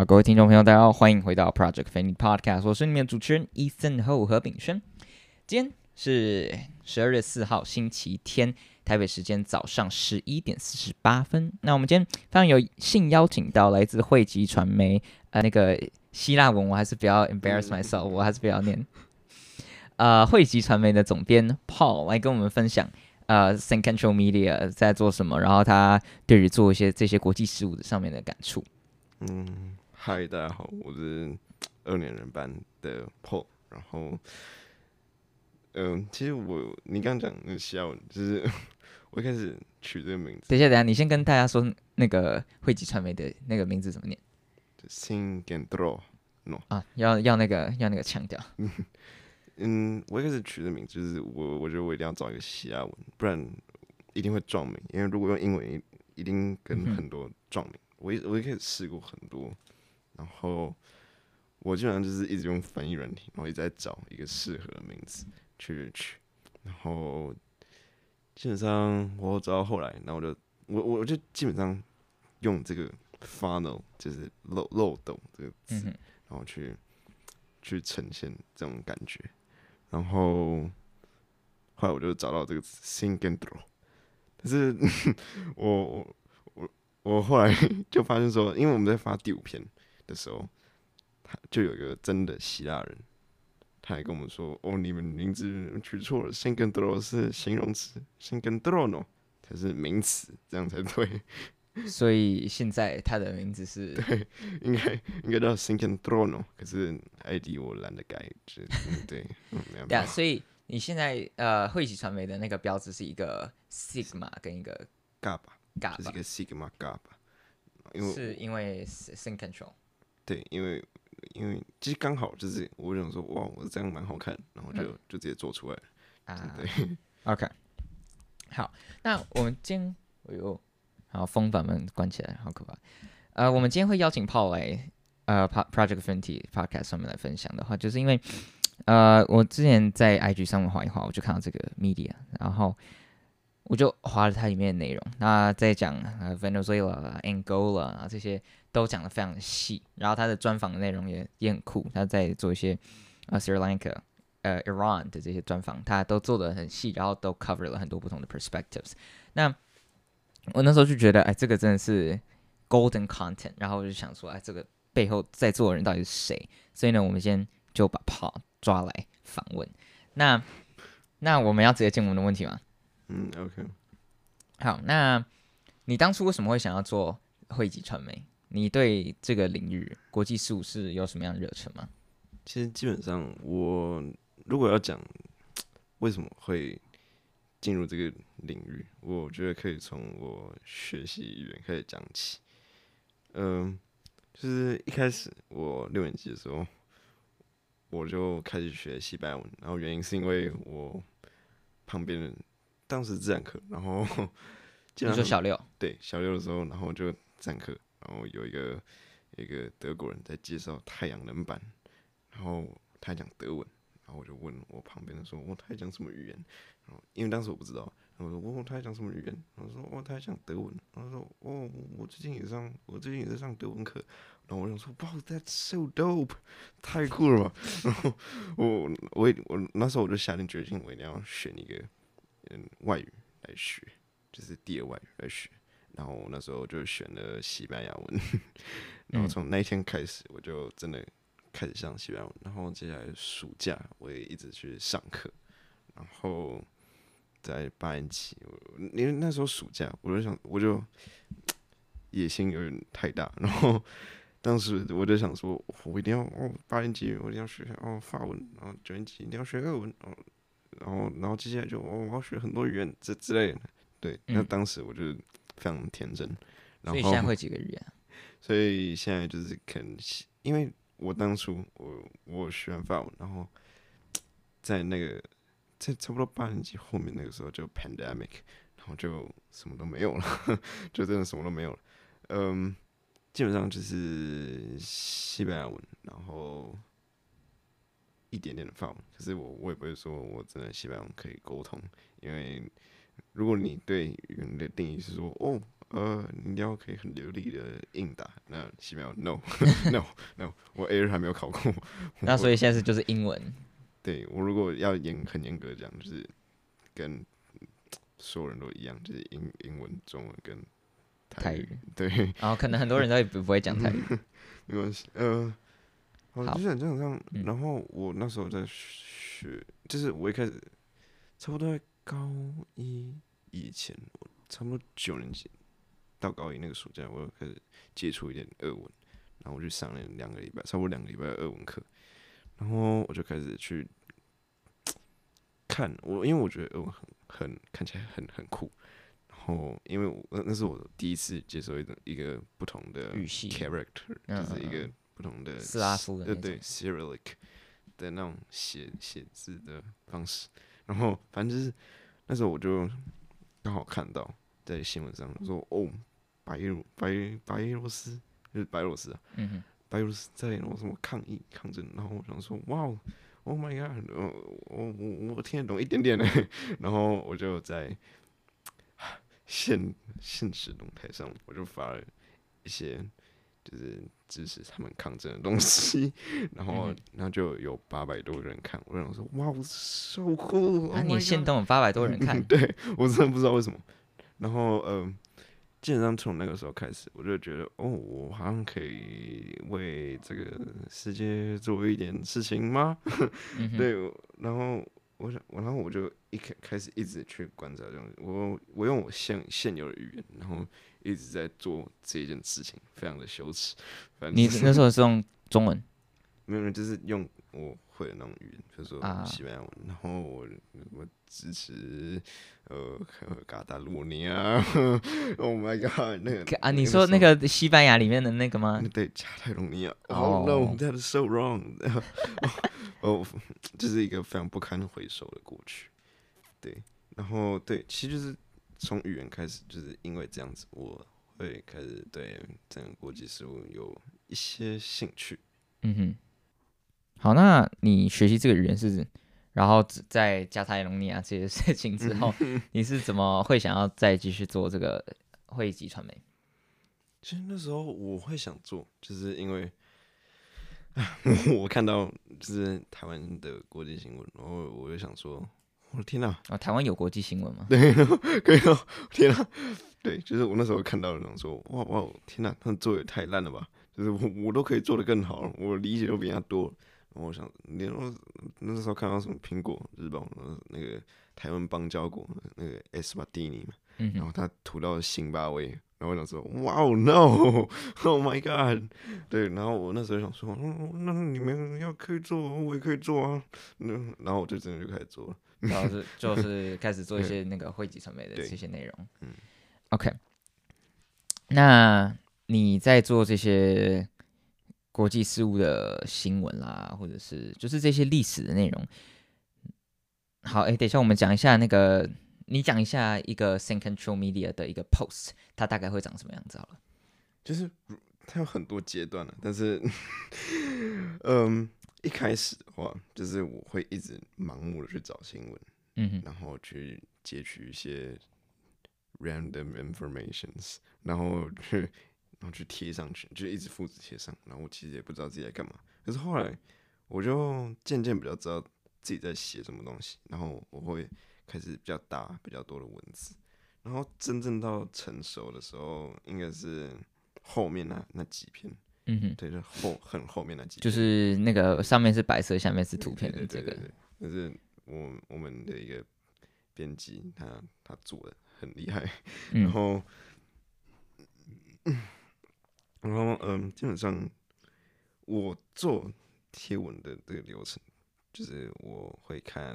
好，各位听众朋友，大家好，欢迎回到 Project Fanny Podcast，我是你们的主持人 Ethan Ho 何炳轩。今天是十二月四号星期天，台北时间早上十一点四十八分。那我们今天非常有幸邀请到来自汇集传媒，呃，那个希腊文我还是比较 embarrass myself，我还是比较念。呃，汇集传媒的总编 Paul 来跟我们分享，呃，Think-Control Media 在做什么，然后他对于做一些这些国际事务的上面的感触。嗯。嗨，大家好，我是二年人班的 Paul。然后，嗯、呃，其实我你刚刚讲那个希腊文，就是 我一开始取这个名字。等一下，等一下，你先跟大家说那个汇集传媒的那个名字怎么念？Think-Control No 啊，要要那个要那个强调。嗯，我一开始取的名字就是我，我觉得我一定要找一个西亚文，不然一定会撞名。因为如果用英文，一定跟很多撞名。嗯、我一我一开始试过很多。然后我基本上就是一直用翻译软体，然后一直在找一个适合的名字去取。然后基本上我找到后来，然后我就我我就基本上用这个 funnel 就是漏漏斗这个词，然后去去呈现这种感觉。然后后来我就找到这个词 Think-Control，但是 我我我我后来 就发现说，因为我们在发第五篇。的时候，他就有一个真的希腊人，他还跟我们说：“哦，你们名字取错了，Think-Control 是形容词，Think-Control 才是名词，这样才对。”所以现在他的名字是 对，应该应该叫 Think-Control，可是 ID 我懒得改，就对。对啊，所以你现在呃，汇集传媒的那个标志是一个 Sigma 跟一个 Kappa，是一个 Sigma Kappa，因为是因为 Think-Control。对，因为因为其实刚好就是我想说，哇，我这样蛮好看，然后就、嗯、就直接做出来啊。对，OK，好，那我们今天，哎呦，好，风把门关起来，好可怕。呃，我们今天会邀请 Paul 来，呃，Project Fenty Podcast 上面来分享的话，就是因为，呃，我之前在 IG 上面划一划，我就看到这个 media，然后我就划了它里面的内容。那在讲呃 Venezuela、Angola 啊这些。都讲的非常细，然后他的专访的内容也也很酷，他在做一些啊、呃、Sri Lanka、呃 Iran 的这些专访，他都做的很细，然后都 cover 了很多不同的 perspectives。那我那时候就觉得，哎，这个真的是 golden content，然后我就想说，哎，这个背后在座的人到底是谁？所以呢，我们先就把 Paul 抓来访问。那那我们要直接进我们的问题吗？嗯，OK。好，那你当初为什么会想要做汇集传媒？你对这个领域国际事务是有什么样的热忱吗？其实基本上，我如果要讲为什么会进入这个领域，我觉得可以从我学习语言开始讲起。嗯、呃，就是一开始我六年级的时候，我就开始学西班牙文，然后原因是因为我旁边人当时自然课，然后 你说小六？对，小六的时候，然后就自然课。然后有一个一个德国人在介绍太阳能板，然后他讲德文，然后我就问我旁边的说：“哦，他讲什么语言？”然后因为当时我不知道，然后我说：“哦，他讲什么语言？”然后说：“哦，他讲德文。”然后说：“哦，我最近也上，我最近也在上德文课。”然后我就说：“哇，That's so dope，太酷了吧！”然后我我也我那时候我就下定决心，我一定要选一个嗯外语来学，就是第二外语来学。然后我那时候就选了西班牙文，然后从那一天开始，我就真的开始上西班牙文。然后接下来暑假我也一直去上课，然后在八年级，因为那时候暑假我就想，我就野心有点太大。然后当时我就想说，我一定要哦，八年级我一定要学哦法文，然后九年级一定要学俄文，然后然后然后接下来就哦我要学很多语言这之类的。对，那当时我就。非常天真，然后，所以现在会几个语言？所以现在就是可能，因为我当初我我学完法文，然后在那个在差不多八年级后面那个时候就 pandemic，然后就什么都没有了，就真的什么都没有了。嗯，基本上就是西班牙文，然后一点点的法文。可是我我也不会说我真的西班牙文可以沟通，因为。如果你对语言的定义是说，哦，呃，你要可以很流利的应答。那西班牙 no no no，我 A 二还没有考过。那所以现在是就是英文。对，我如果要严很严格讲，就是跟所有人都一样，就是英英文、中文跟台语。对，然后可能很多人都不不会讲台语，没关系。呃，我，就是基本上，然后我那时候在学，就是我一开始差不多在高一以前，我差不多九年级到高一那个暑假，我开始接触一点俄文，然后我就上了两个礼拜，差不多两个礼拜的俄文课。然后我就开始去看我，因为我觉得俄文很很看起来很很酷。然后因为我那那是我第一次接受一种一个不同的语系 character，就是一个不同的斯拉夫的对对 Cyrillic 的那种写写字的方式。然后反正就是那时候我就刚好看到在新闻上说哦，白白白俄罗斯就是白俄罗斯啊。嗯哼。白俄罗斯在那什么抗议抗争，然后我想说，哇，Oh my god，我我我我听得懂一点点呢，然后我就在现现实动态上，我就发了一些就是支持他们抗争的东西，然后然后就有八百多个人看，我想说，哇，so cool，啊，你限动有八百多人看，对我真的不知道为什么，然后嗯。呃基本上从那个时候开始，我就觉得哦，我好像可以为这个世界做一点事情吗？嗯、对，然后我想，然后我就一开开始一直去观察这种，我我用我现现有的语言，然后一直在做这件事情，非常的羞耻。反正你那时候是用中文？没有，就是用我会的那种语言，比如说西班牙文，啊、然后我我支持呃加达洛尼亚，Oh my god，那个啊，你说那个西班牙里面的那个吗？对，加泰隆尼亚。Oh no，that is so wrong。哦，这是一个非常不堪回首的过去。对，然后对，其实就是从语言开始，就是因为这样子，我会开始对整个国际事务有一些兴趣。嗯哼。好，那你学习这个语言是，然后在加泰隆尼亚这些事情之后，你是怎么会想要再继续做这个会籍传媒？其实那时候我会想做，就是因为 我看到就是台湾的国际新闻，然后我就想说，我的天哪！啊，台湾有国际新闻吗？对，可以哦，天哪！对，就是我那时候看到的，想说，哇哇，天哪，他们做也太烂了吧！就是我我都可以做的更好，我理解都比他多。然后我想，你那那时候看到什么苹果日报，那个台湾邦交国那个 S 巴蒂尼嘛，然后他吐到辛巴威，然后我想说，哇哦，no，Oh my god，对，然后我那时候想说，嗯，那你们要可以做，我也可以做啊，嗯，然后我就真的就开始做了，然后是 就是开始做一些那个汇集传媒的这些内容，嗯，OK，那你在做这些。国际事务的新闻啦，或者是就是这些历史的内容。好，哎，等一下，我们讲一下那个，你讲一下一个 Control Media 的一个 post，它大概会长什么样子？好了，就是它有很多阶段了，但是，嗯，一开始的话，就是我会一直盲目的去找新闻，嗯哼，然后去截取一些 random informations，然后去。然后去贴上去，就一直复制贴上。然后我其实也不知道自己在干嘛。可是后来，我就渐渐比较知道自己在写什么东西。然后我会开始比较大、比较多的文字。然后真正到成熟的时候，应该是后面那那几篇。嗯哼，对，就后很后面那几。就是那个上面是白色，下面是图片的这个。就是我我们的一个编辑，他他做的很厉害。然后。嗯然后，嗯，基本上我做贴文的这个流程，就是我会看，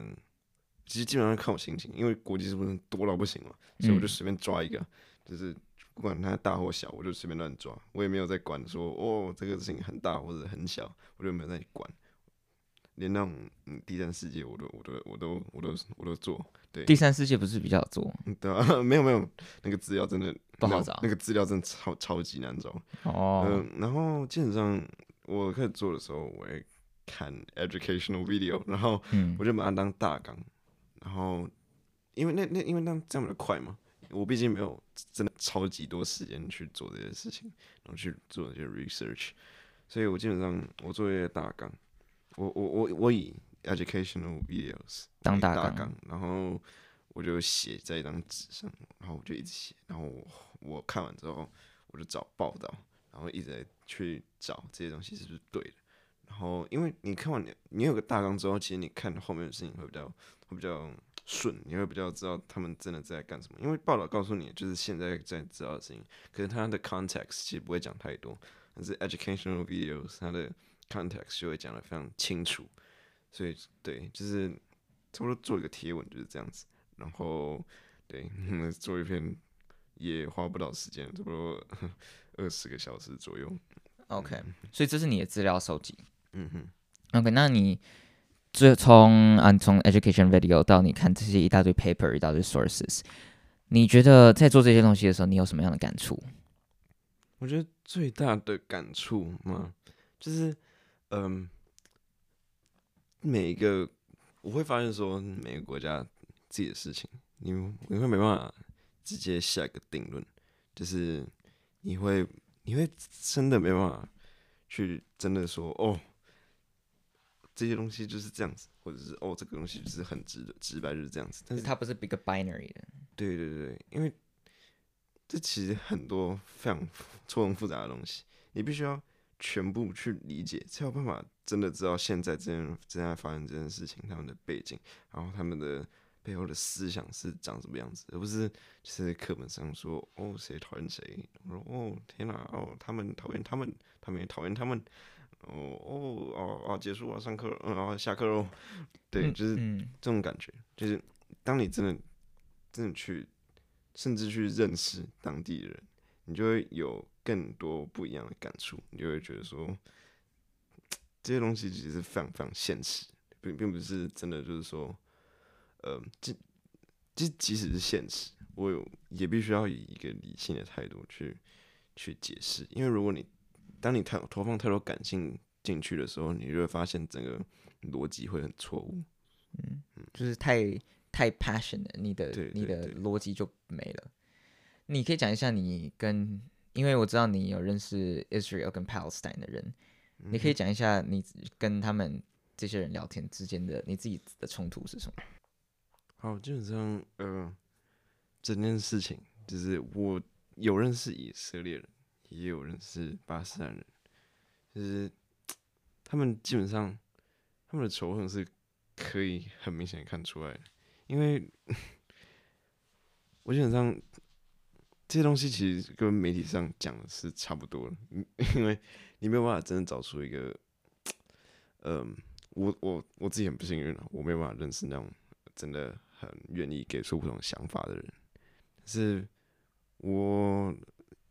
其实基本上看我心情，因为国际是不是多到不行嘛，所以我就随便抓一个，嗯、就是不管它大或小，我就随便乱抓，我也没有在管说哦这个事情很大或者很小，我就没有在管。连那种嗯第三世界我都我都我都我都我都做，对。第三世界不是比较做？对啊，没有没有，那个资料真的不好找，那，个资料真的超超级难找。哦。嗯，然后基本上我开始做的时候，我会看 educational video，然后我就把它当大纲，嗯、然后因为那那因为那这样比较快嘛，我毕竟没有真的超级多时间去做这些事情，然后去做这些 research，所以我基本上我做一些大纲，我我我我以 educational videos 当大纲，然后我就写在一张纸上，然后我就一直写，然后我我看完之后，我就找报道，然后一直在去找这些东西是不是对的，然后因为你看完你你有个大纲之后，其实你看后面的事情会比较会比较。顺，你会比较知道他们真的在干什么，因为报道告诉你就是现在在知道的事情，可是它的 context 其实不会讲太多，但是 educational videos 它的 context 就会讲的非常清楚，所以对，就是差不多做一个贴文就是这样子，然后对，做一篇也花不到时间，差不多 二十个小时左右。OK，所以这是你的资料收集。嗯哼。OK，那你。最从啊，从 education video 到你看这些一大堆 paper，一大堆 sources，你觉得在做这些东西的时候，你有什么样的感触？我觉得最大的感触嘛，就是嗯，每一个我会发现说，每个国家自己的事情，你你会没办法直接下一个定论，就是你会你会真的没办法去真的说哦。这些东西就是这样子，或者是哦，这个东西就是很直的直白就是这样子，但是它不是 big binary 的。对对对，因为这其实很多非常错综复杂的东西，你必须要全部去理解，才有办法真的知道现在这件正在发生这件事情，他们的背景，然后他们的背后的思想是长什么样子，而不是就是课本上说哦，谁讨厌谁，我说哦天哪，哦他们讨厌他们，他们也讨厌他们。哦哦哦哦，结束了，上课了，嗯，然后下课喽。对，就是这种感觉，就是当你真的真的去，甚至去认识当地人，你就会有更多不一样的感触，你就会觉得说，这些东西其实是非常非常现实，并并不是真的就是说，呃，这这即使是现实，我有也必须要以一个理性的态度去去解释，因为如果你当你太投放太多感性进去的时候，你就会发现整个逻辑会很错误。嗯，就是太太 passion 了，你的你的逻辑就没了。你可以讲一下你跟，因为我知道你有认识 Israel 跟 Palestine 的人，嗯、你可以讲一下你跟他们这些人聊天之间的你自己的冲突是什么？好，基本上，呃，整件事情就是我有认识以色列人。也有人是巴勒斯坦人，就是他们基本上他们的仇恨是可以很明显看出来的，因为我基本上这些东西其实跟媒体上讲的是差不多的，因为你没有办法真的找出一个，嗯，我我我自己很不幸运啊，我没有办法认识那种真的很愿意给出不同想法的人，但是我。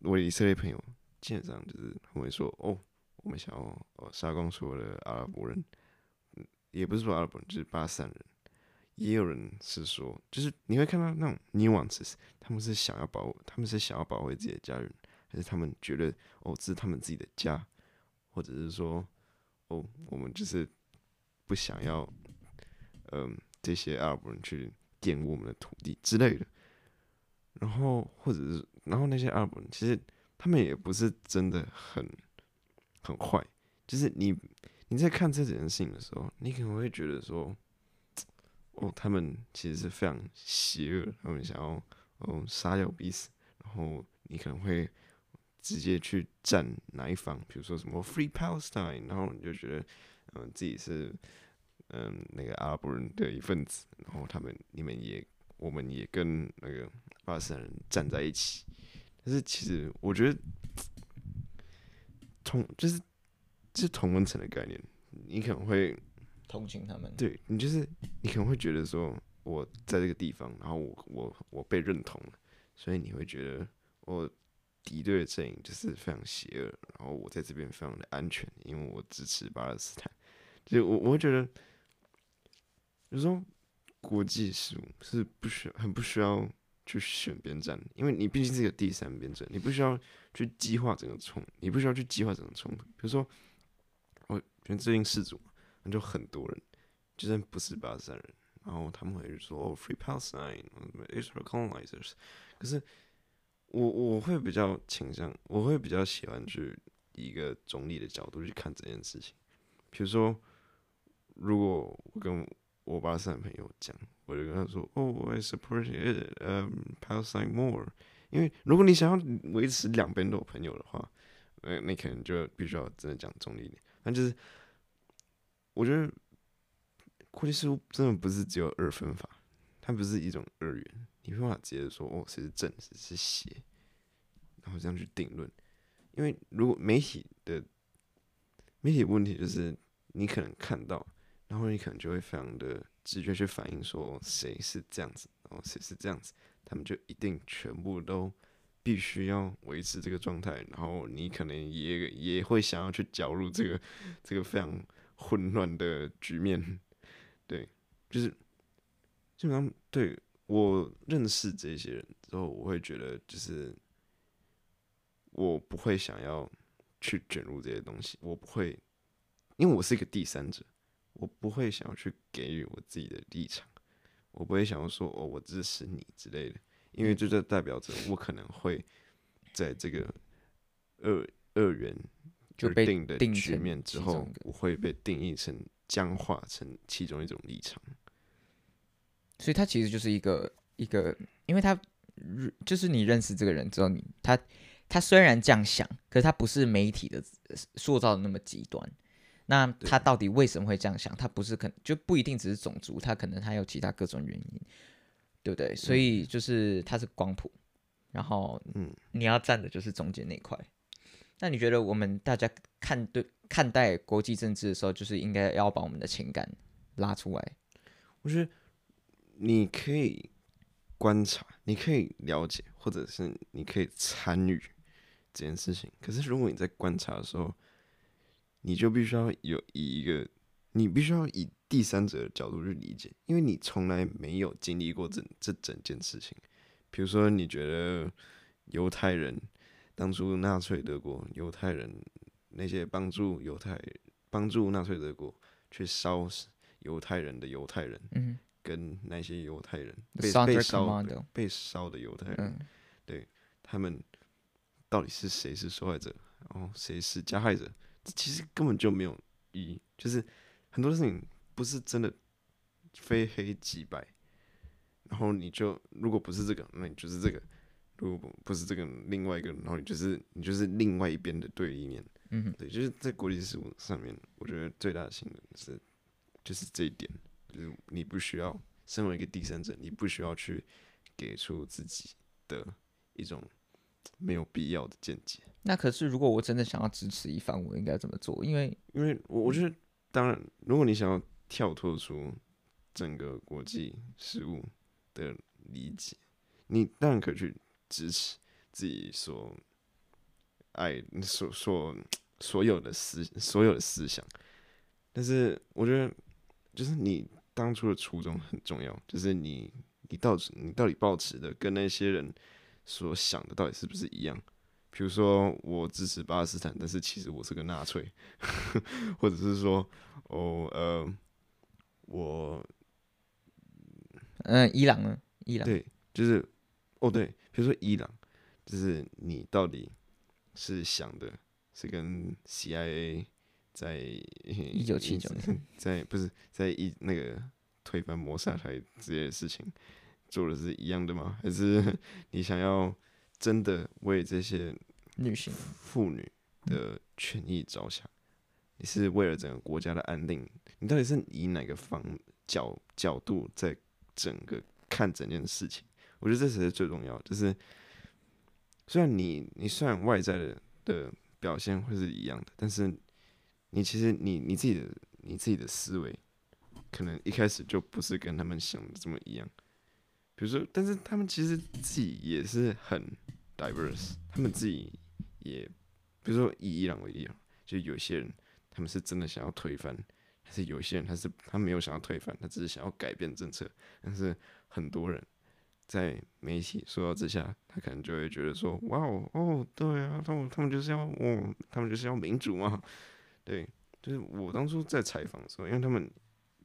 我的以色列朋友基本上就是他们会说：“哦，我们想要哦杀光所有的阿拉伯人，也不是说阿拉伯人，就是巴勒斯坦人。也有人是说，就是你会看到那种 nuances，他们是想要保，他们是想要保卫自己的家人，还是他们觉得哦这是他们自己的家，或者是说哦我们就是不想要，嗯，这些阿拉伯人去玷污我们的土地之类的。然后或者是。”然后那些阿拉伯人其实他们也不是真的很很坏，就是你你在看这件事情的时候，你可能会觉得说，哦，他们其实是非常邪恶，他们想要哦杀掉彼此，然后你可能会直接去站哪一方，比如说什么 Free Palestine，然后你就觉得嗯、自己是嗯那个阿拉伯人的一份子，然后他们你们也我们也跟那个巴勒斯坦人站在一起。但是其实我觉得同就是就是同温层的概念，你可能会同情他们。对，你就是你可能会觉得说，我在这个地方，然后我我我被认同了，所以你会觉得我敌对的阵营就是非常邪恶，然后我在这边非常的安全，因为我支持巴勒斯坦。就我我会觉得有时候国际事务是不需要很不需要。去选边站，因为你毕竟是一个第三边站，你不需要去激化整个冲，你不需要去激化整个冲突。比如说，我觉得最近世足，那就很多人，就算不是巴勒斯坦人，然后他们会说哦，Free Palestine，Israel colonizers。可是我我会比较倾向，我会比较喜欢去以一个中立的角度去看这件事情。比如说，如果我跟我巴勒斯坦朋友讲，我就跟他说哦，I support it，嗯，Palestine more。因为如果你想要维持两边都有朋友的话，呃，你可能就必须要真的讲中立一点。那就是，我觉得国际事务真的不是只有二分法，它不是一种二元，你没办法直接说哦，谁是正，谁是邪，然后这样去定论。因为如果媒体的媒体问题就是，你可能看到，然后你可能就会非常的直觉去反映说谁是这样子，然后谁是这样子。他们就一定全部都必须要维持这个状态，然后你可能也也会想要去搅入这个这个非常混乱的局面，对，就是基本上对我认识这些人之后，我会觉得就是我不会想要去卷入这些东西，我不会，因为我是一个第三者，我不会想要去给予我自己的立场。我不会想要说哦，我支持你之类的，因为这就代表着我可能会在这个二二元决定的局面之后，我会被定义成僵化成其中一种立场。所以，他其实就是一个一个，因为他就是你认识这个人之后，你他他虽然这样想，可是他不是媒体的塑造的那么极端。那他到底为什么会这样想？他不是可就不一定只是种族，他可能还有其他各种原因，对不对？所以就是他是光谱，然后嗯，你要站的就是中间那块。那你觉得我们大家看对看待国际政治的时候，就是应该要把我们的情感拉出来？我觉得你可以观察，你可以了解，或者是你可以参与这件事情。可是如果你在观察的时候，你就必须要有以一个，你必须要以第三者的角度去理解，因为你从来没有经历过这这整件事情。比如说，你觉得犹太人当初纳粹德国，犹太人那些帮助犹太帮助纳粹德国去烧犹太人的犹太人，嗯，跟那些犹太人被被烧的被烧的犹太人，嗯、对他们到底是谁是受害者，然后谁是加害者？其实根本就没有意义，就是很多事情不是真的非黑即白，然后你就如果不是这个，那你就是这个；如果不是这个，另外一个，然后你就是你就是另外一边的对立面。嗯哼，对，就是在国际事务上面，我觉得最大的新闻是就是这一点，就是你不需要身为一个第三者，你不需要去给出自己的一种没有必要的见解。那可是，如果我真的想要支持一方，我应该怎么做？因为，因为我我觉得，当然，如果你想要跳脱出整个国际事务的理解，你当然可以去支持自己所爱、所所所有的思、所有的思想。但是，我觉得，就是你当初的初衷很重要，就是你你到底你到底保持的跟那些人所想的到底是不是一样？比如说，我支持巴勒斯坦，但是其实我是个纳粹，或者是说，哦，呃，我，嗯，伊朗呢？伊朗对，就是，哦，对，比如说伊朗，就是你到底是想的是跟 CIA 在一九七九年，在不是在一那个推翻摩萨台这些事情做的是一样的吗？还是 你想要？真的为这些女性、妇女的权益着想，你是为了整个国家的安定，你到底是以哪个方角角度在整个看整件事情？我觉得这才是最重要。就是虽然你你虽然外在的的表现会是一样的，但是你其实你你自己的你自己的思维，可能一开始就不是跟他们想的这么一样。比如说，但是他们其实自己也是很 diverse，他们自己也，比如说以伊朗为例，就有些人他们是真的想要推翻，但是有些人他是他没有想要推翻，他只是想要改变政策。但是很多人在媒体说到之下，他可能就会觉得说，哇哦，哦，对啊，他们他们就是要，哦，他们就是要民主嘛，对，就是我当初在采访的时候，因为他们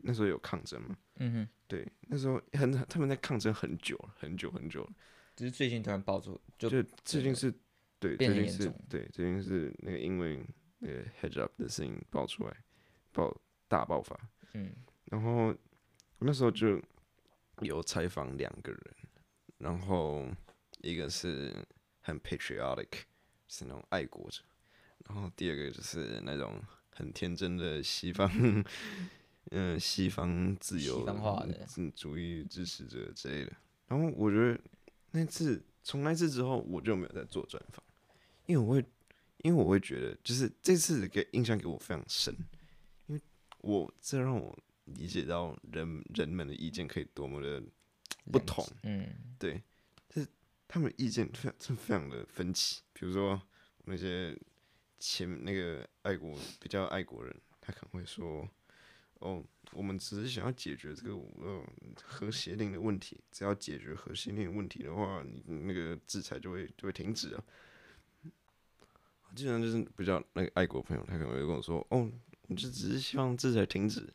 那时候有抗争嘛，嗯哼，对，那时候很他们在抗争很久很久很久了，只是最近突然爆出，就就最近是，对，最近是，对，最近是那个因为那个 hijab 的事情爆出来，爆大爆发，嗯，然后那时候就有采访两个人，然后一个是很 patriotic，是那种爱国者，然后第二个就是那种。很天真的西方，嗯、呃，西方自由主义支持者之类的。然后我觉得那次从那次之后，我就没有再做专访，因为我会，因为我会觉得，就是这次给印象给我非常深，因为我这让我理解到人人们的意见可以多么的不同。嗯，对，就是他们的意见非常非常的分歧，比如说那些。前那个爱国比较爱国人，他可能会说：“哦，我们只是想要解决这个呃核协定的问题，只要解决核协定问题的话，你那个制裁就会就会停止了。”基本上就是比较那个爱国朋友，他可能会跟我说：“哦，我就只是希望制裁停止，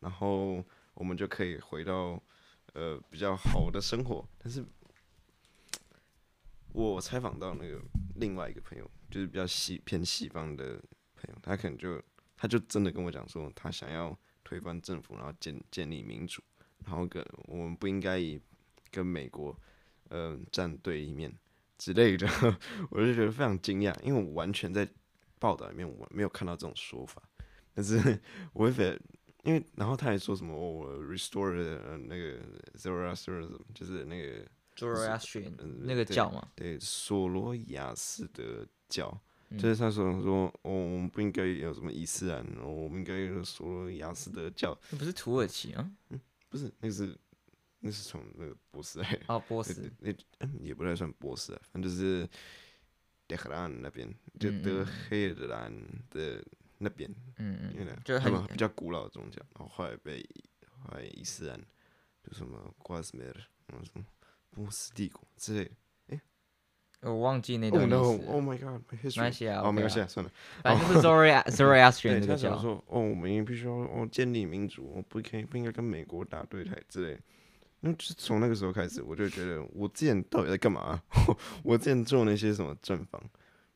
然后我们就可以回到呃比较好的生活。”但是，我采访到那个另外一个朋友。就是比较西偏西方的朋友，他可能就他就真的跟我讲说，他想要推翻政府，然后建建立民主，然后跟我们不应该以跟美国嗯、呃、站对立面之类的，我就觉得非常惊讶，因为我完全在报道里面我没有看到这种说法，但是我会觉得，因为然后他还说什么我、哦、restore 的那个 Zoroastrianism 就是那个 Zoroastrian 那个教嘛，对，索罗亚斯的。教就是他说说哦，我们不应该有什么伊斯兰，哦，我们应该有索罗亚斯德教。那不是土耳其啊？嗯，不是，那是那是从那个波斯来。哦，波斯 那嗯也不太算波斯啊，反正就是德黑兰那边，就德黑兰的那边。嗯嗯。因为就他们比较古老的宗教，然后后来被后来伊斯兰，就什么瓜斯梅尔，什么波斯帝国之类的。我忘记那段历史。Oh no! Oh my god! 没关系啊，哦，没关系啊，算了。反正就是 Zoroastrian 那 个教。他说：“哦，我们必须要哦建立民主，我不可以不应该跟美国打对台之类。”那就是从那个时候开始，我就觉得我之前到底在干嘛啊？我之前做那些什么专访，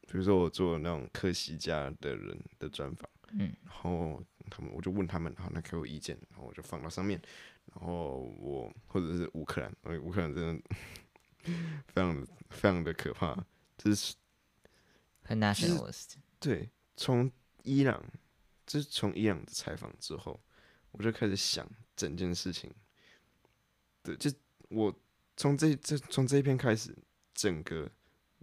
比如说我做那种科西嘉的人的专访，嗯，然后他们我就问他们，然后他给我意见，然后我就放到上面。然后我或者是乌克兰，因为乌克兰真的。非常的非常的可怕，就是很 nationalist。对，从伊朗，就是从伊朗的采访之后，我就开始想整件事情。对，就我从这这从这一篇开始，整个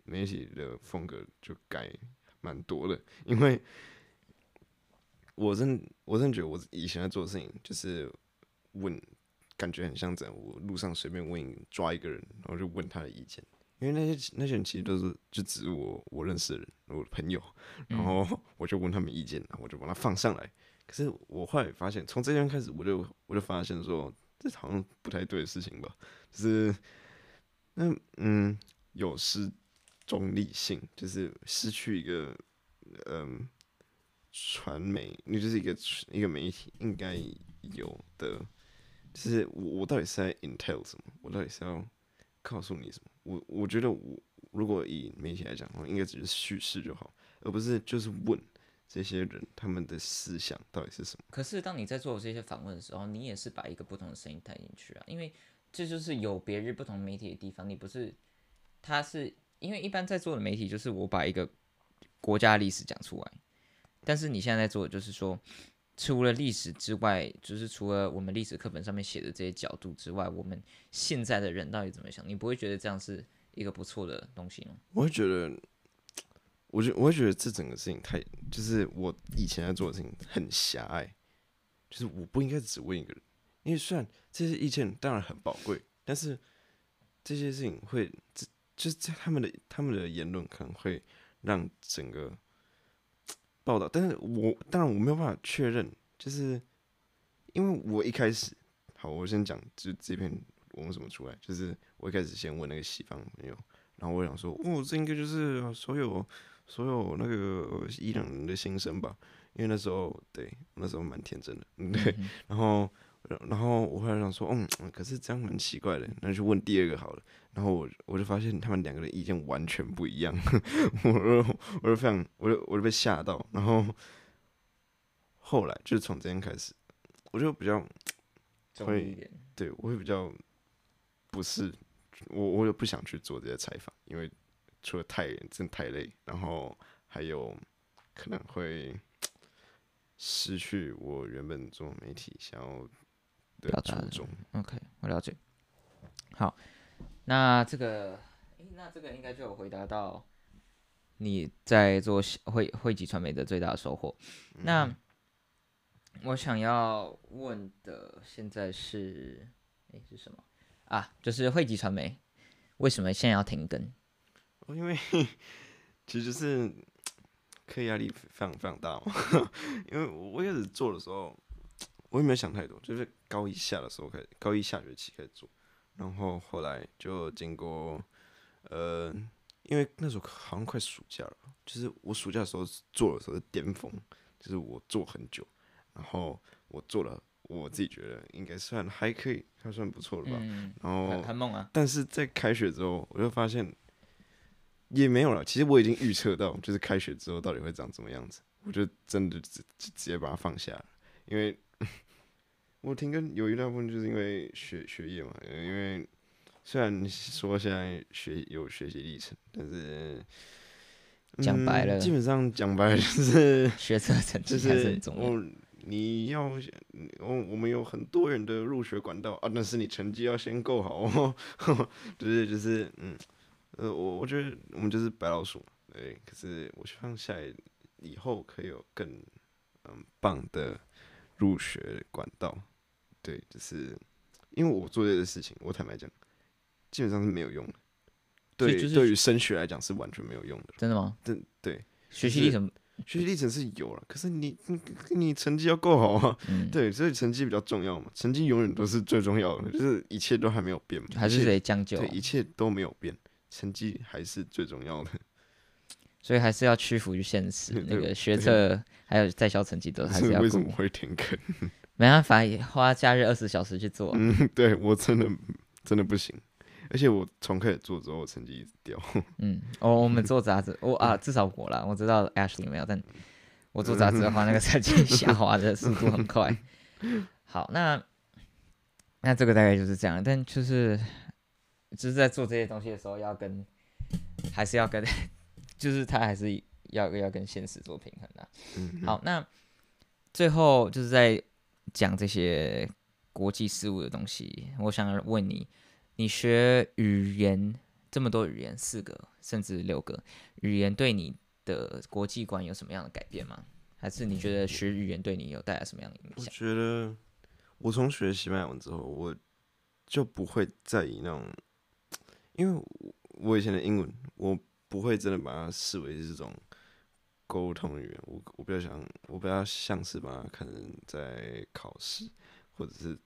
媒体的风格就改蛮多的，因为我真我真觉得我以前在做的事情就是问。感觉很像这样，我路上随便问抓一个人，然后就问他的意见，因为那些那些人其实都是就只是我我认识的人，我的朋友，然后我就问他们意见，然后我就把它放上来。可是我后来发现，从这天开始，我就我就发现说，这好像不太对的事情吧，就是那嗯，有失中立性，就是失去一个嗯传媒，你就是一个一个媒体应该有的。就是我，我到底是在 intel 什么？我到底是要告诉你什么？我我觉得我如果以媒体来讲的话，应该只是叙事就好，而不是就是问这些人他们的思想到底是什么。可是当你在做这些访问的时候，你也是把一个不同的声音带进去啊，因为这就是有别于不同媒体的地方。你不是，他是因为一般在做的媒体就是我把一个国家历史讲出来，但是你现在在做的就是说。除了历史之外，就是除了我们历史课本上面写的这些角度之外，我们现在的人到底怎么想？你不会觉得这样是一个不错的东西吗？我会觉得，我觉我会觉得这整个事情太，就是我以前在做的事情很狭隘，就是我不应该只问一个人，因为虽然这些意见当然很宝贵，但是这些事情会，这就是在他们的他们的言论可能会让整个。报道，但是我当然我没有办法确认，就是因为我一开始，好，我先讲，就这篇文怎么出来，就是我一开始先问那个西方朋友，然后我想说，哦，这应该就是所有所有那个伊朗人的心声吧，因为那时候对那时候蛮天真的，对，然后然后我后来想说，嗯，可是这样蛮奇怪的，那就问第二个好了。然后我我就发现他们两个人意见完全不一样，我就我就非常，我就我就被吓到。然后后来就是从这天开始，我就比较会，对我会比较不是我，我也不想去做这些采访，因为除了太真的太累，然后还有可能会失去我原本做媒体想要。表达的，OK，我了解。好，那这个，欸、那这个应该就有回答到你在做汇汇集传媒的最大的收获。嗯、那我想要问的现在是，哎、欸，是什么啊？就是汇集传媒为什么现在要停更？因为 其实是 课业压力非常非常大嘛。因为我一开始做的时候。我也没有想太多，就是高一下的时候开始，高一下学期开始做，然后后来就经过，呃，因为那时候好像快暑假了，就是我暑假的时候做的时候是巅峰，就是我做很久，然后我做了，我自己觉得应该算还可以，还算不错了吧。嗯、然后，很梦啊。但是在开学之后，我就发现也没有了。其实我已经预测到，就是开学之后到底会长什么样子，我就真的直直接把它放下了，因为。我停更有一大部分就是因为学学业嘛，因为虽然说现在学有学习历程，但是讲、嗯、白了，基本上讲白了就是 学测成绩还是很重要。我你要我我们有很多人的入学管道啊，但是你成绩要先够好哦。就是就是嗯呃，我我觉得我们就是白老鼠，对。可是我希望下来以后可以有更嗯棒的入学管道。对，就是因为我做这些事情，我坦白讲，基本上是没有用的。对，就是、对于升学来讲是完全没有用的。真的吗？对对，学习历程，学习历程是有了，可是你你你成绩要够好啊。嗯、对，所以成绩比较重要嘛，成绩永远都是最重要的，就是一切都还没有变嘛，还是得将就、啊。对，一切都没有变，成绩还是最重要的。所以还是要屈服于现实，那个学测还有在校成绩都还是要。为什么会停更？没办法，花假日二十小时去做。嗯，对我真的真的不行，而且我从开始做之后，我成绩一直掉。嗯，哦，我们做杂志，我啊，至少我啦，我知道 Ashley 没有，但我做杂志的话，那个成绩下滑的速度很快。好，那那这个大概就是这样，但就是就是在做这些东西的时候，要跟还是要跟，就是他还是要要跟现实做平衡的。嗯，好，那最后就是在。讲这些国际事务的东西，我想问你：你学语言这么多语言，四个甚至六个语言，对你的国际观有什么样的改变吗？还是你觉得学语言对你有带来什么样的影响？我觉得我从学西班牙文之后，我就不会再以那种，因为我以前的英文，我不会真的把它视为是这种。沟通语言，我我比较想，我比较像是把它看成在考试，或者是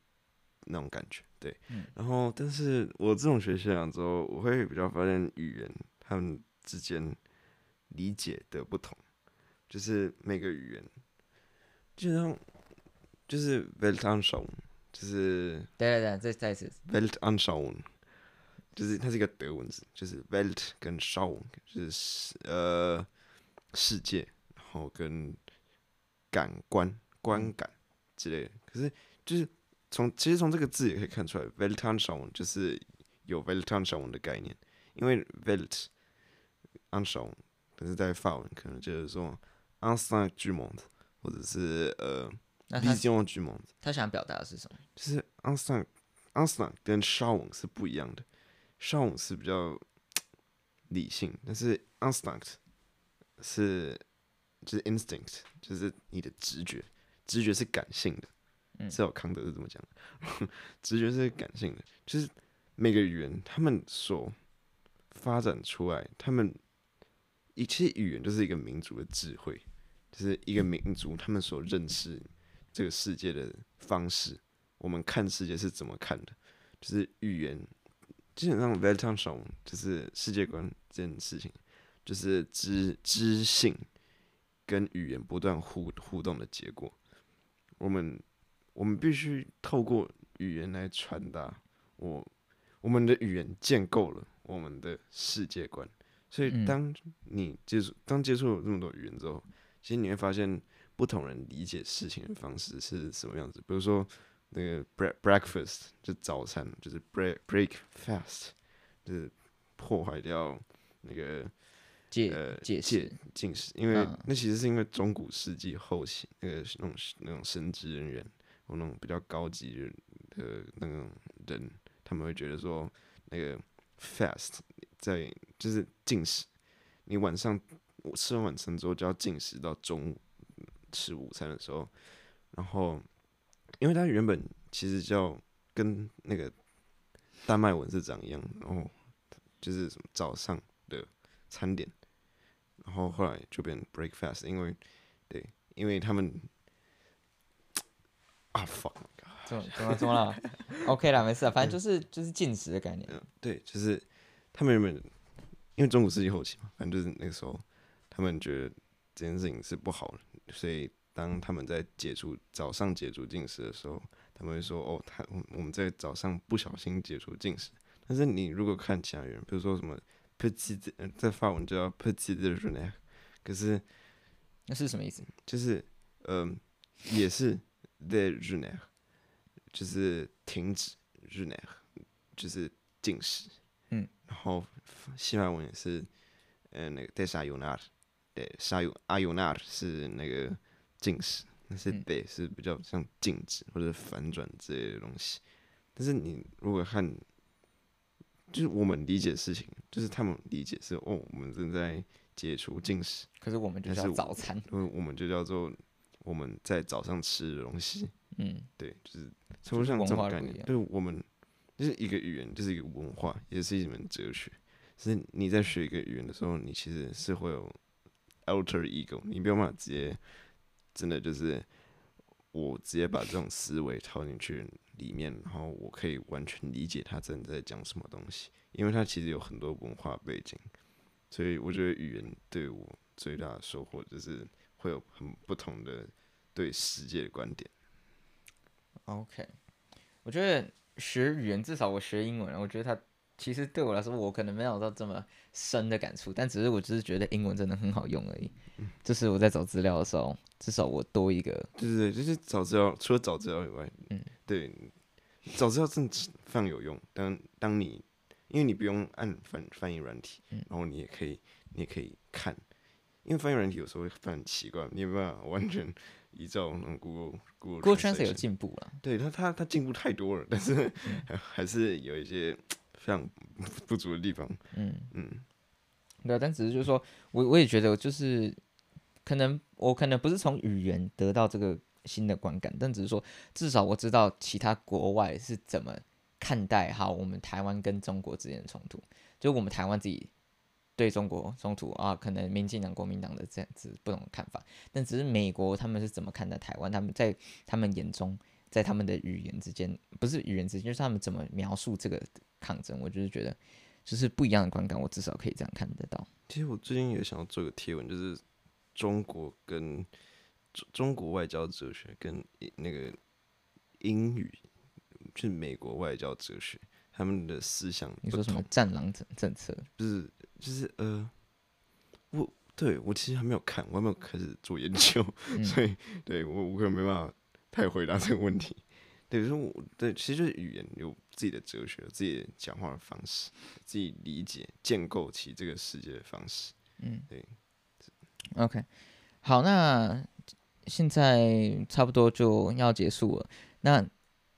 那种感觉，对。嗯、然后，但是我这种学习了之后，我会比较发现语言他们之间理解的不同，就是每个语言，就像就是 Weltanschauung，就是对对对，再再次 Weltanschauung，就是它是一个德文字，就是 Welt 跟 Schauung，就是呃。世界，然后跟感官、观感之类的，可是就是从其实从这个字也可以看出来，Weltanschauung 就是有 Weltanschauung 的概念，因为 Weltanschauung，但是在法文可能就是说 Ensemble du monde，或者是呃 Vision du monde。他想表达的是什么？就是 Ensemble Ensemble 跟 Schauung 是不一样的，Schauung 是比较理性，但是 Ensemble 是，就是 instinct，就是你的直觉，直觉是感性的，至少康德是这么讲的，直觉是感性的，就是每个语言他们所发展出来，他们一切语言就是一个民族的智慧，就是一个民族他们所认识这个世界的方式，我们看世界是怎么看的，就是语言基本上 Weltanschauung 就是世界观这件事情。就是知知性跟语言不断互互动的结果。我们我们必须透过语言来传达我我们的语言建构了我们的世界观。所以，当你接触当接触了这么多语言之后，其实你会发现不同人理解事情的方式是什么样子。比如说，那个 break breakfast 就早餐，就是 break break fast，就是破坏掉那个戒呃戒戒禁食，因为那其实是因为中古世纪后期那个那种那种神职人员或那种比较高级的的那种人，他们会觉得说那个 fast。在就是禁食，你晚上我吃完晚餐之后就要进食到中午吃午餐的时候，然后因为他原本其实叫跟那个丹麦文是长一样，然后就是什么早上的餐点，然后后来就变 breakfast，因为对，因为他们啊 fuck，怎么怎么怎么了？OK 啦，没事，反正就是就是进食的概念，嗯，对，就是。他们原本因为中古世纪后期嘛，反正就是那个时候，他们觉得这件事情是不好的，所以当他们在解除早上解除禁食的时候，他们会说：“哦，他我们在早上不小心解除禁食。”但是你如果看其他人，比如说什么 “petit”，在法文叫 “petit déjeuner”，可是那是什么意思？就是嗯、呃，也是 “déjeuner”，就是停止 “jeûner”，就是禁食。嗯，然后西班牙文也是，呃，那个 desayunar，对，沙尤阿尤纳是那个禁食，那是 de 是比较像静止或者反转之类的东西。但是你如果看，就是我们理解事情，就是他们理解是哦，我们正在解除进食，可是我们就叫早餐，嗯我们就叫做我们在早上吃的东西。嗯，对，就是差不多像这种概念，对我们。就是一个语言，就是一个文化，也是一门哲学。是你在学一个语言的时候，你其实是会有 alter ego，你没有办法直接真的就是我直接把这种思维套进去里面，然后我可以完全理解他真的在讲什么东西，因为他其实有很多文化背景。所以我觉得语言对我最大的收获就是会有很不同的对世界的观点。OK，我觉得。学语言，至少我学英文，我觉得它其实对我来说，我可能没有到这么深的感触，但只是我只是觉得英文真的很好用而已。就、嗯、是我在找资料的时候，至少我多一个，对对对，就是找资料，除了找资料以外，嗯，对，找资料真的非常有用。当当你因为你不用按翻翻译软体，然后你也可以，你也可以看，因为翻译软体有时候会翻很奇怪，你也没办法完全。依照那种 Google Google Google Translate 有进步了，对它它它进步太多了，但是 还是有一些非常 不足的地方。嗯嗯，对，但只是就是说我我也觉得就是可能我可能不是从语言得到这个新的观感，但只是说至少我知道其他国外是怎么看待好我们台湾跟中国之间的冲突，就我们台湾自己。对中国冲突啊，可能民进党、国民党的这样子不同的看法，但只是美国他们是怎么看待台湾？他们在他们眼中，在他们的语言之间，不是语言之间，就是他们怎么描述这个抗争？我就是觉得，就是不一样的观感，我至少可以这样看得到。其实我最近也想要做个贴文，就是中国跟中中国外交哲学跟那个英语，就是美国外交哲学，他们的思想。你说什么“战狼政政策”？不是。就是呃，我对我其实还没有看，我还没有开始做研究，嗯、所以对我我可能没办法太回答这个问题。对，就是我对，其实就是语言有自己的哲学，自己的讲话的方式，自己理解建构起这个世界的方式。嗯，对。OK，好，那现在差不多就要结束了。那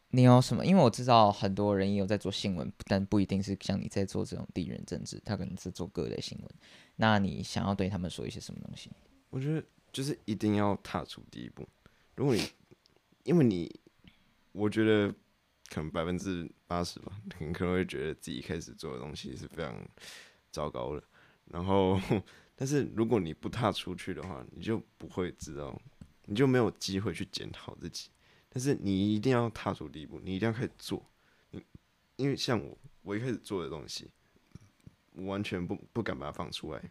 你有什么？因为我知道很多人也有在做新闻，但不一定是像你在做这种地缘政治，他可能是做各类新闻。那你想要对他们说一些什么东西？我觉得就是一定要踏出第一步。如果你，因为你，我觉得可能百分之八十吧，你可能会觉得自己一开始做的东西是非常糟糕的。然后，但是如果你不踏出去的话，你就不会知道，你就没有机会去检讨自己。但是你一定要踏出第一步，你一定要开始做。你因为像我，我一开始做的东西，我完全不不敢把它放出来，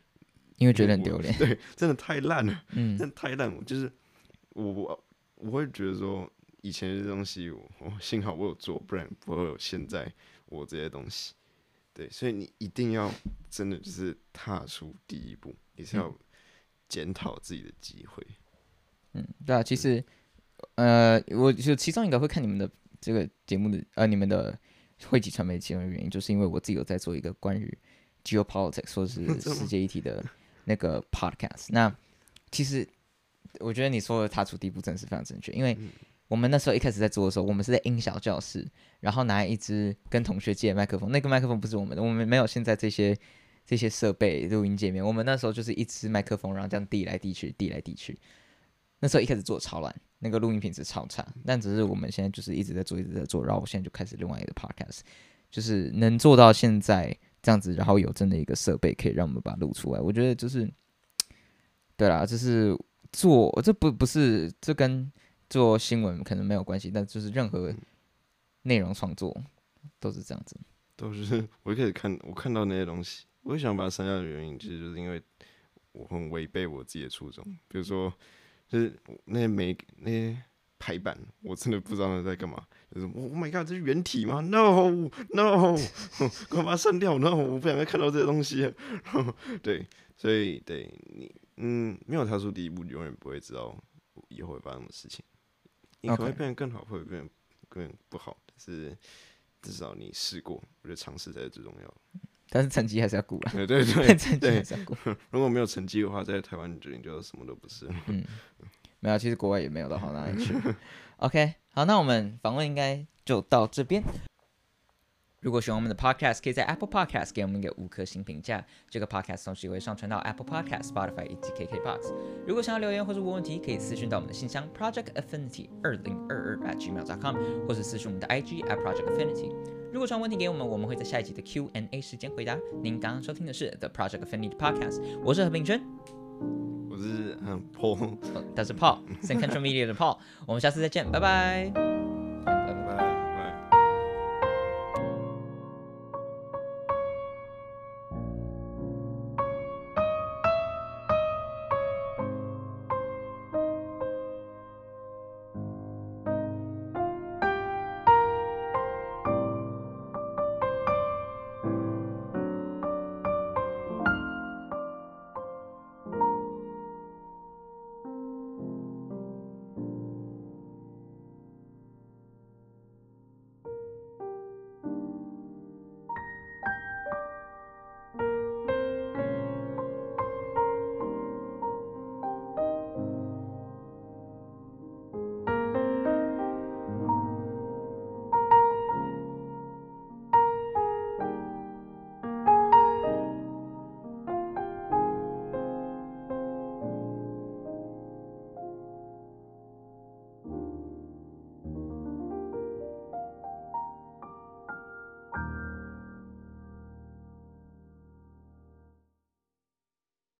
因为觉得很丢脸。对，真的太烂了，嗯，真的太烂。我就是我我我会觉得说，以前的东西我，我幸好我有做，不然不会有现在我这些东西。对，所以你一定要真的就是踏出第一步，你是要检讨自己的机会。嗯，对啊，其实，呃，我就其中一个会看你们的这个节目的，呃，你们的汇集传媒其中的原因，就是因为我自己有在做一个关于 geopolitics 或是 世界议题的那个 podcast。那其实我觉得你说的踏出第一步真的是非常正确，因为我们那时候一开始在做的时候，我们是在音小教室，然后拿一支跟同学借的麦克风，那个麦克风不是我们的，我们没有现在这些这些设备录音界面，我们那时候就是一支麦克风，然后这样递来递去，递来递去。那时候一开始做超烂，那个录音品质超差，但只是我们现在就是一直在做，一直在做，然后我现在就开始另外一个 podcast，就是能做到现在这样子，然后有真的一个设备可以让我们把它录出来，我觉得就是，对啦，就是做这不不是这跟做新闻可能没有关系，但就是任何内容创作都是这样子，都是我一开始看我看到那些东西，我想把它删掉的原因，其实就是因为我很违背我自己的初衷，比如说。就是那些没那些排版，我真的不知道他在干嘛。就是 Oh my God，这是原体吗？No No，我把它删掉！No，我不想再看到这些东西。对，所以对你，嗯，没有踏出第一步，你永远不会知道以后会发生的事情。你可能会变得更好，会变得更不好，但是至少你试过，我觉得尝试才是最重要的。但是成绩还是要顾啦。对 对对，成绩还是要顾。如果没有成绩的话，在台湾决定就什么都不是。嗯，没有，其实国外也没有到好哪里去。OK，好，那我们访问应该就到这边。如果喜欢我们的 Podcast，可以在 Apple Podcast 给我们一个五颗星评价。这个 Podcast 同时也会上传到 Apple Podcast、Spotify 以及 KKBox。如果想要留言或者问问题，可以私讯到我们的信箱 Project Affinity 二零二二 at gmail.com，或是私讯我们的 IG at Project Affinity。如果传问题给我们，我们会在下一集的 Q&A 时间回答。您刚刚收听的是 The Project Affinity Podcast，我是何炳轩，我是嗯 Paul，他是 Paul，Think Central Media 的 Paul，我们下次再见，拜拜。